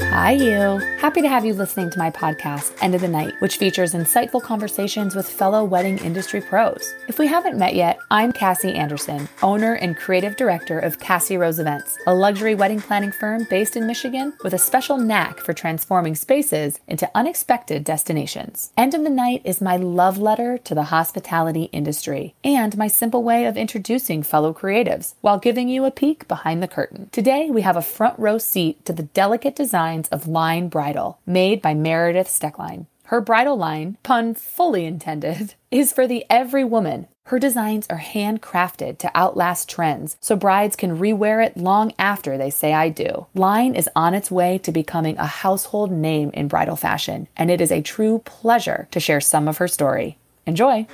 Thank you. Hi, you. Happy to have you listening to my podcast, End of the Night, which features insightful conversations with fellow wedding industry pros. If we haven't met yet, I'm Cassie Anderson, owner and creative director of Cassie Rose Events, a luxury wedding planning firm based in Michigan with a special knack for transforming spaces into unexpected destinations. End of the Night is my love letter to the hospitality industry and my simple way of introducing fellow creatives while giving you a peek behind the curtain. Today, we have a front row seat to the delicate designs of Line Bridal, made by Meredith Steckline. Her bridal line, pun fully intended, is for the every woman. Her designs are handcrafted to outlast trends, so brides can rewear it long after they say I do. Line is on its way to becoming a household name in bridal fashion, and it is a true pleasure to share some of her story. Enjoy!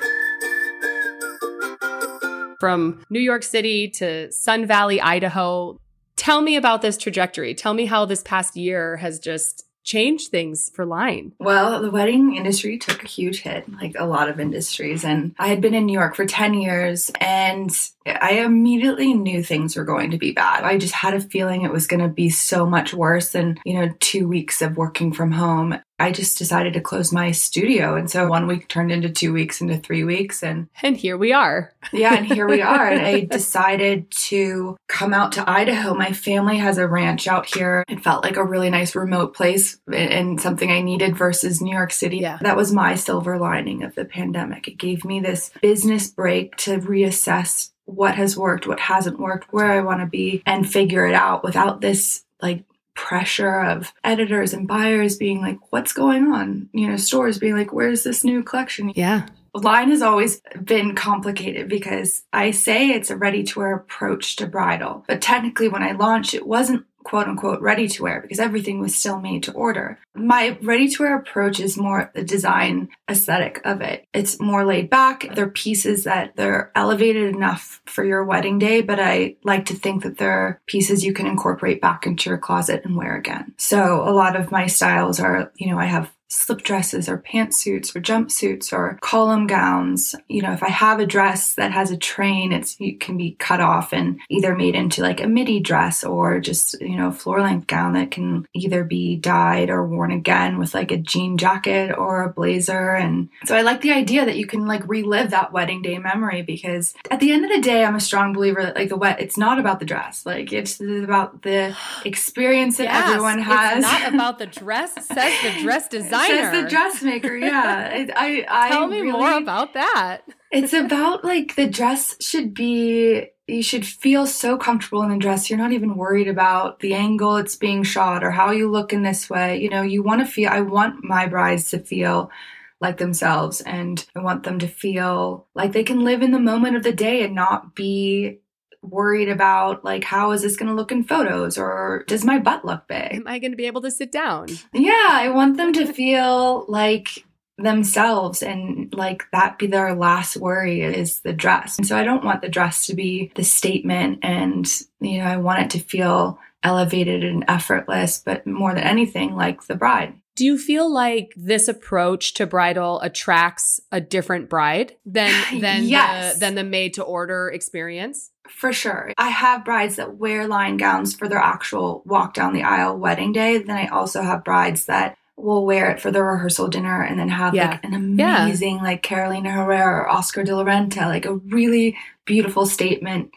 From New York City to Sun Valley, Idaho. Tell me about this trajectory. Tell me how this past year has just changed things for Line. Well, the wedding industry took a huge hit, like a lot of industries. And I had been in New York for 10 years and I immediately knew things were going to be bad. I just had a feeling it was going to be so much worse than, you know, two weeks of working from home. I just decided to close my studio. And so one week turned into two weeks, into three weeks. And and here we are. yeah, and here we are. And I decided to come out to Idaho. My family has a ranch out here. It felt like a really nice remote place and something I needed versus New York City. Yeah. That was my silver lining of the pandemic. It gave me this business break to reassess what has worked, what hasn't worked, where I want to be, and figure it out without this like pressure of editors and buyers being like, what's going on? You know, stores being like, where's this new collection? Yeah. Line has always been complicated because I say it's a ready to wear approach to bridal, but technically when I launched, it wasn't quote unquote ready to wear because everything was still made to order. My ready to wear approach is more the design aesthetic of it. It's more laid back. They're pieces that they're elevated enough for your wedding day, but I like to think that they're pieces you can incorporate back into your closet and wear again. So a lot of my styles are, you know, I have slip dresses or pantsuits or jumpsuits or column gowns. You know, if I have a dress that has a train, it's it can be cut off and either made into like a midi dress or just, you know, floor length gown that can either be dyed or worn again with like a jean jacket or a blazer. And so I like the idea that you can like relive that wedding day memory because at the end of the day, I'm a strong believer that like the wet, it's not about the dress. Like it's about the experience that Yes, everyone has. It's not about the dress, says the dress designer. Says the dressmaker, yeah. It- I, I Tell me really- more about that. It's about like the dress should be. You should feel so comfortable in the dress. You're not even worried about the angle it's being shot or how you look in this way. You know, you want to feel. I want my brides to feel like themselves, and I want them to feel like they can live in the moment of the day and not be worried about like how is this going to look in photos or does my butt look big Am I going to be able to sit down? yeah, I want them to feel like themselves and like that be their last worry is the dress. And so I don't want the dress to be the statement and you know, I want it to feel elevated and effortless, but more than anything like the bride. Do you feel like this approach to bridal attracts a different bride than than Yes. the than the made to order experience? For sure. I have brides that wear line gowns for their actual walk down the aisle wedding day. Then I also have brides that will wear it for their rehearsal dinner and then have Yeah. like an Yeah. amazing like Carolina Herrera or Oscar de la Renta, like a really beautiful statement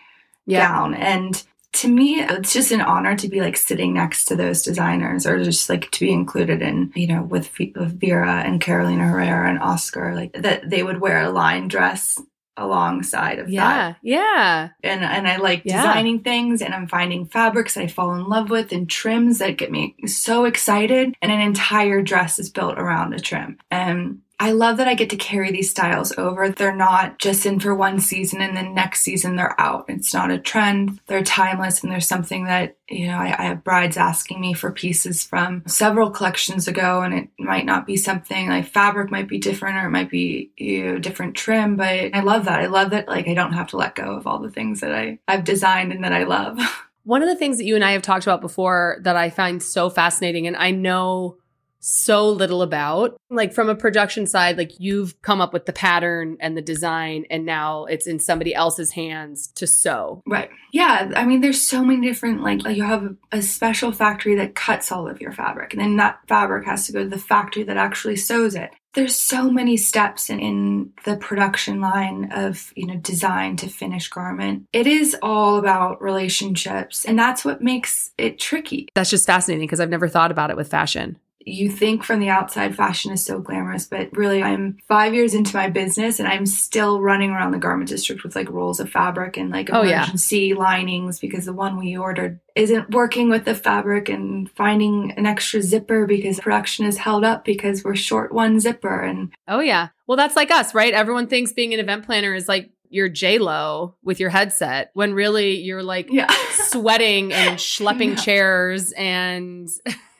gown. And to me, it's just an honor to be like sitting next to those designers or just like to be included in, you know, with, with Vera and Carolina Herrera and Oscar, like that they would wear a line dress alongside of that Yeah. Yeah. and and I like Yeah. designing things and I'm finding fabrics I fall in love with and trims that get me so excited and an entire dress is built around a trim. And I love that I get to carry these styles over. They're not just in for one season and then next season they're out. It's not a trend. They're timeless and there's something that, you know, I, I have brides asking me for pieces from several collections ago and it might not be something like fabric might be different or it might be, you know, different trim, but I love that. I love that like I don't have to let go of all the things that I, I've designed and that I love. One of the things that you and I have talked about before that I find so fascinating, and I know so little about. Like from a production side, like you've come up with the pattern and the design, and now it's in somebody else's hands to sew. Right. Yeah. I mean, there's so many different, like, like you have a special factory that cuts all of your fabric, and then that fabric has to go to the factory that actually sews it there's so many steps in, in, the production line of you know design to finished garment it is all about relationships and that's what makes it tricky that's just fascinating because i've never thought about it with fashion you think from the outside fashion is so glamorous, but really I'm five years into my business and I'm still running around the garment district with like rolls of fabric and like emergency oh, yeah. linings because the one we ordered isn't working with the fabric and finding an extra zipper because production is held up because we're short one zipper and Oh yeah. Well that's like us, right? Everyone thinks being an event planner is like you're J Lo with your headset when really you're like yeah. sweating and schlepping yeah. chairs and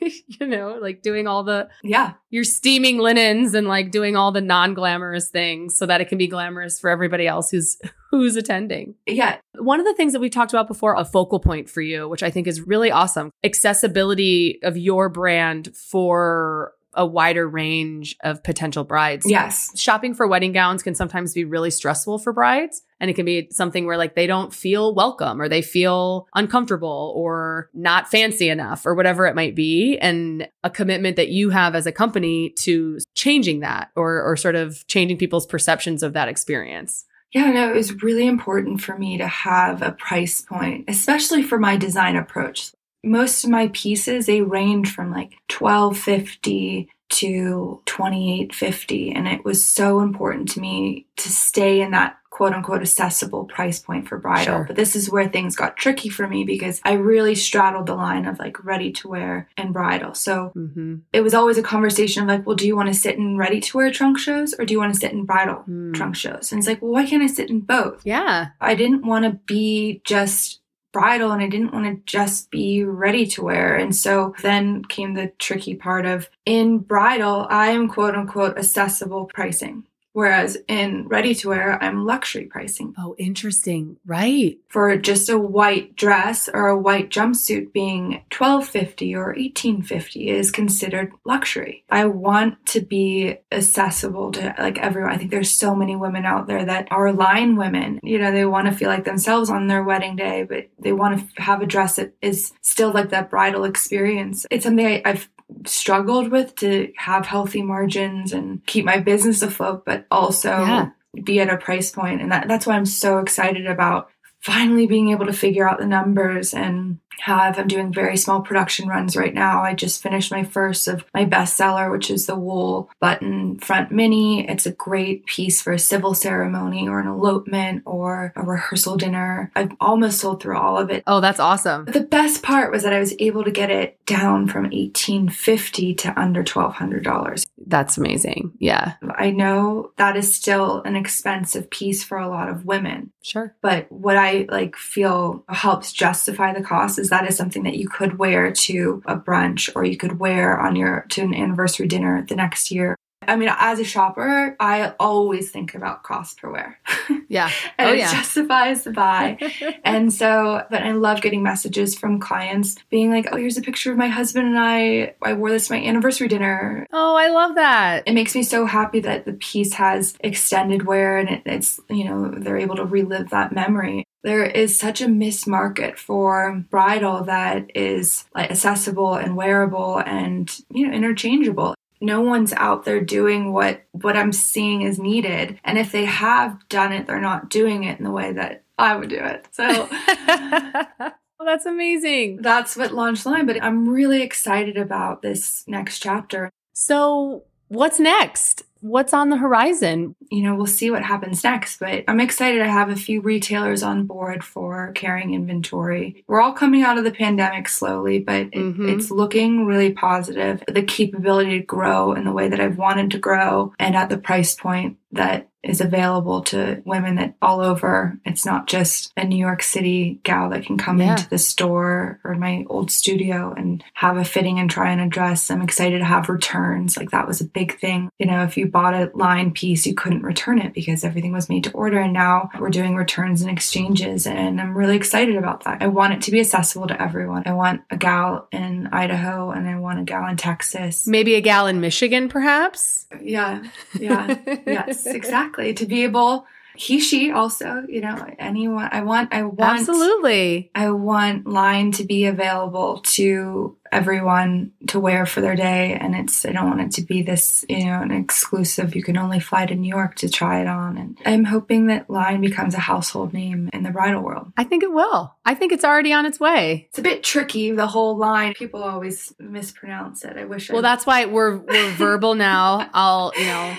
you know, like doing all the yeah, you're steaming linens and like doing all the non-glamorous things so that it can be glamorous for everybody else who's who's attending. Yeah. One of the things that we talked about before, a focal point for you, which I think is really awesome, accessibility of your brand for a wider range of potential brides. Yes. Shopping for wedding gowns can sometimes be really stressful for brides. And it can be something where like they don't feel welcome or they feel uncomfortable or not fancy enough or whatever it might be. And a commitment that you have as a company to changing that or, or sort of changing people's perceptions of that experience. Yeah, no, it was really important for me to have a price point, especially for my design approach most of my pieces they range from like 1250 to 2850 and it was so important to me to stay in that quote unquote accessible price point for bridal sure. but this is where things got tricky for me because i really straddled the line of like ready to wear and bridal so mm-hmm. it was always a conversation of like well do you want to sit in ready to wear trunk shows or do you want to sit in bridal mm. trunk shows and it's like well why can't i sit in both yeah i didn't want to be just bridal and I didn't want to just be ready to wear. And so then came the tricky part of in bridal, I am quote unquote accessible pricing. Whereas in ready to wear, I'm luxury pricing. Oh, interesting. Right. For just a white dress or a white jumpsuit being 1250 or 1850 is considered luxury. I want to be accessible to like everyone. I think there's so many women out there that are line women. You know, they want to feel like themselves on their wedding day, but they want to have a dress that is still like that bridal experience. It's something I, I've struggled with to have healthy margins and keep my business afloat, but also yeah. be at a price point. And that, that's why I'm so excited about finally being able to figure out the numbers and have. I'm doing very small production runs right now. I just finished my first of my bestseller, which is the wool button front mini. It's a great piece for a civil ceremony or an elopement or a rehearsal dinner. I've almost sold through all of it. Oh, that's awesome. But the best part was that I was able to get it down from 1850 to under $1200. That's amazing. Yeah. I know that is still an expensive piece for a lot of women. Sure. But what I like feel helps justify the cost is that is something that you could wear to a brunch or you could wear on your to an anniversary dinner the next year. I mean, as a shopper, I always think about cost per wear. Yeah. and oh, it yeah. justifies the buy. and so, but I love getting messages from clients being like, oh, here's a picture of my husband and I. I wore this to my anniversary dinner. Oh, I love that. It makes me so happy that the piece has extended wear and it, it's, you know, they're able to relive that memory there is such a missed market for bridal that is like accessible and wearable and you know interchangeable no one's out there doing what what i'm seeing is needed. And if they have done it they're not doing it in the way that i would do it. So well, that's amazing. That's what launched line but i'm really excited about this next chapter. So what's next what's on the horizon? You know, we'll see what happens next, but I'm excited to have a few retailers on board for carrying inventory. We're all coming out of the pandemic slowly, but mm-hmm. it's looking really positive. The capability to grow in the way that I've wanted to grow and at the price point that is available to women that all over. It's not just a New York City gal that can come Yeah. into the store or my old studio and have a fitting and try on a dress. I'm excited to have returns. Like that was a big thing. You know, if you bought a line piece, you couldn't return it because everything was made to order. And now we're doing returns and exchanges. And I'm really excited about that. I want it to be accessible to everyone. I want a gal in Idaho and I want a gal in Texas. Maybe a gal in Michigan, perhaps. Yeah. Yeah. yes, exactly. To be able, he, she also, you know, anyone, I want, I want, Absolutely. I want line to be available to everyone to wear for their day. And it's, I don't want it to be this, you know, an exclusive, you can only fly to New York to try it on. And I'm hoping that line becomes a household name in the bridal world. I think it will. I think it's already on its way. It's a bit tricky, the whole line. People always mispronounce it. I wish Well, I that's why we're we're verbal now. I'll, you know,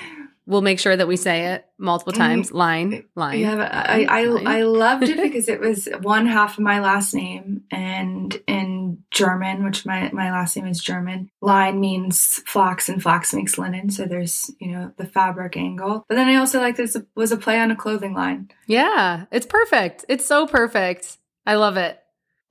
we'll make sure that we say it multiple times. Line, line. Yeah, I, I, line. I loved it because it was one half of my last name, and in German, which my, my last name is German, line means flax, and flax makes linen. So there's you know the fabric angle. But then I also like this was a play on a clothing line. Yeah, it's perfect. It's so perfect. I love it.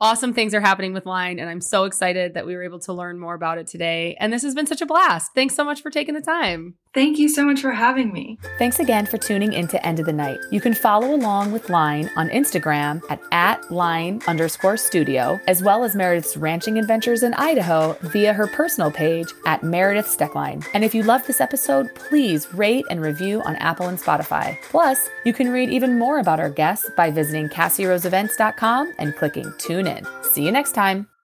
Awesome things are happening with Line, and I'm so excited that we were able to learn more about it today. And this has been such a blast. Thanks so much for taking the time. Thank you so much for having me. Thanks again for tuning into End of the Night. You can follow along with Line on Instagram at, at line underscore studio, as well as Meredith's ranching adventures in Idaho via her personal page at Meredith Steckline. And if you love this episode, please rate and review on Apple and Spotify. Plus, you can read even more about our guests by visiting CassieRoseEvents.com and clicking Tune In. See you next time.